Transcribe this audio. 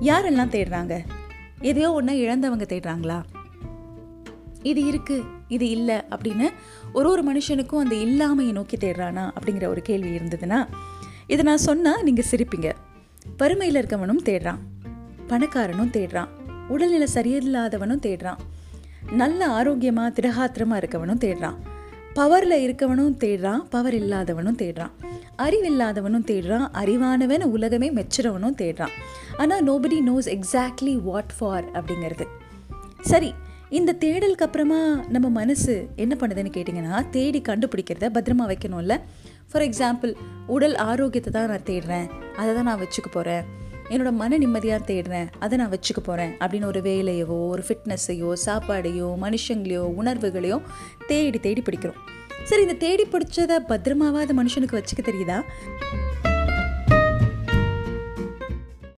யாரெல்லாம் தேடுறாங்க? எதையோ ஒன்று இழந்தவங்க தேடுறாங்களா? இது இருக்கு இது இல்லை அப்படின்னு ஒரு ஒரு மனுஷனுக்கும் அந்த இல்லாமையை நோக்கி தேடுறானா அப்படிங்கிற ஒரு கேள்வி இருந்ததுன்னா இதை நான் சொன்னால் நீங்கள் சிரிப்பீங்க. வறுமையில் இருக்கவனும் தேடுறான். பணக்காரனும் தேடுறான். உடல்நிலை சரியில்லாதவனும் தேடுறான். நல்ல ஆரோக்கியமாக திடகாத்திரமாக இருக்கவனும் தேடுறான். பவரில் இருக்கவனும் தேடுறான் பவர் இல்லாதவனும் தேடுறான். அறிவில்லாதவனும் தேடுறான் அறிவானவன் உலகமே மெச்சுறவனும் தேடுறான். ஆனால் nobody knows exactly what for அப்படிங்கிறது. சரி இந்த தேடலுக்கு அப்புறமா நம்ம மனசு என்ன பண்ணுதுன்னு கேட்டிங்கன்னா தேடி கண்டுபிடிக்கிறத பத்திரமா வைக்கணும்ல. ஃபார் எக்ஸாம்பிள் உடல் ஆரோக்கியத்தை தான் நான் தேடுறேன். அதை தான் நான் வச்சுக்க போகிறேன் என்னோட மன நிம்மதியாக தேடுறேன். அதை நான் வச்சுக்க போகிறேன் அப்படின்னு ஒரு வேலையவோ ஒரு ஃபிட்னஸையோ சாப்பாடையோ மனுஷங்களையோ உணர்வுகளையோ தேடி தேடி பிடிக்கிறோம். சரி இந்த தேடி பிடிச்சதை பத்திரமாவாத மனுஷனுக்கு வச்சுக்க தெரியுதா?